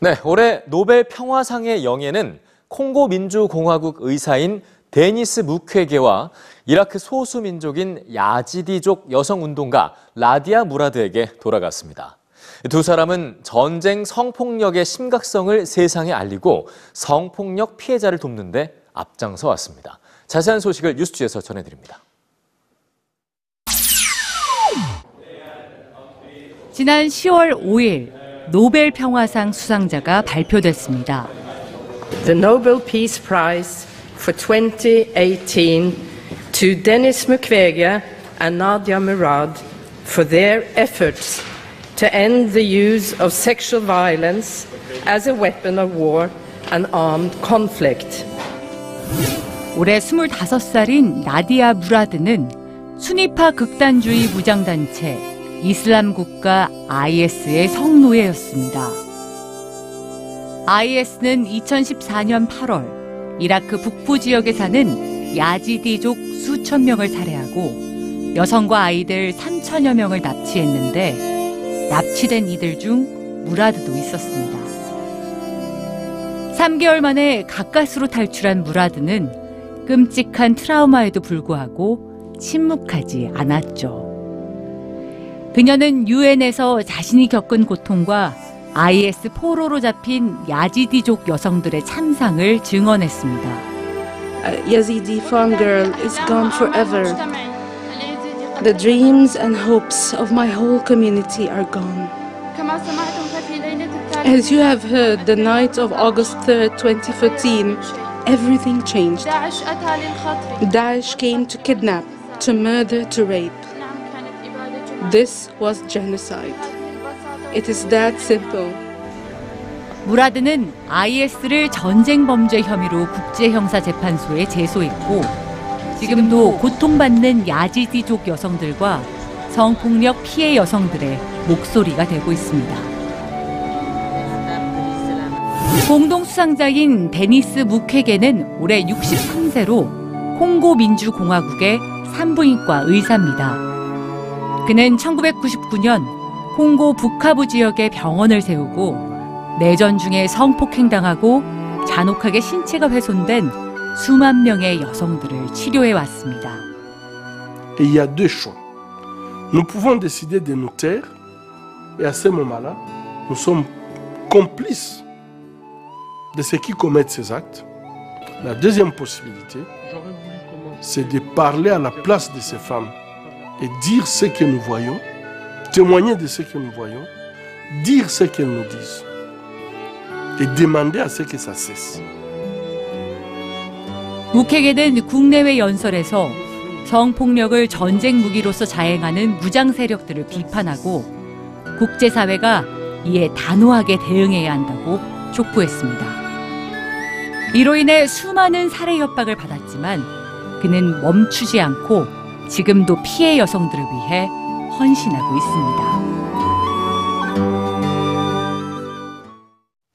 네, 올해 노벨 평화상의 영예는 콩고 민주공화국 의사인 데니스 무퀘게와 이라크 소수 민족인 야지디족 여성 운동가 라디아 무라드에게 돌아갔습니다. 두 사람은 전쟁 성폭력의 심각성을 세상에 알리고 성폭력 피해자를 돕는데 앞장서 왔습니다. 자세한 소식을 뉴스지에서 전해드립니다. 지난 10월 5일 노벨 평화상 수상자가 발표됐습니다. the Nobel Peace Prize for 2018 to Denis Mukwege and Nadia Murad for their efforts to end the use of sexual violence as a weapon of war and armed conflict. 올해 25살인 나디아 무라드는 순위파 극단주의 무장단체 이슬람 국가 IS의 성노예였습니다. IS는 2014년 8월 이라크 북부 지역에 사는 야지디족 수천 명을 살해하고 여성과 아이들 3천여 명을 납치했는데 납치된 이들 중 무라드도 있었습니다. 3개월 만에 가까스로 탈출한 무라드는 끔찍한 트라우마에도 불구하고 침묵하지 않았죠. 그녀는 유엔에서 자신이 겪은 고통과 IS 포로로 잡힌 야지디족 여성들의 참상을 증언했습니다. Yazidi farm girl is gone forever. The dreams and hopes of my whole community are gone. As you have heard, the night of August 3rd, 2014, everything changed. Daesh came to kidnap, to murder, to rape. This was genocide. It is that simple. 무라드는 IS를 전쟁 범죄 혐의로 국제 형사 재판소에 제소했고 지금도 고통받는 야지디족 여성들과 성폭력 피해 여성들의 목소리가 되고 있습니다. 공동 수상자인 데니스 무케게는 올해 63세로 콩고 민주공화국의 산부인과 의사입니다. 그는 1999년 콩고 북하부 지역에 병원을 세우고 내전 중에 성폭행당하고 잔혹하게 신체가 훼손된 수만 명의 여성들을 치료해 왔습니다. Et il y a deux choix. Nous pouvons décider de nous taire, et à ce moment-là, nous sommes complices de ceux qui commettent ces actes. La deuxième possibilité, c'est de parler à la place de ces femmes et dire ce que nous voyons, témoigner de ce que nous voyons, dire ce qu'elles nous disent et demander à ce que ça cesse. 무케게는 국내외 연설에서 성폭력을 전쟁 무기로서 자행하는 무장 세력들을 비판하고 국제사회가 이에 단호하게 대응해야 한다고 촉구했습니다. 이로 인해 수많은 살해 협박을 받았지만 그는 멈추지 않고 지금도 피해 여성들을 위해 헌신하고 있습니다.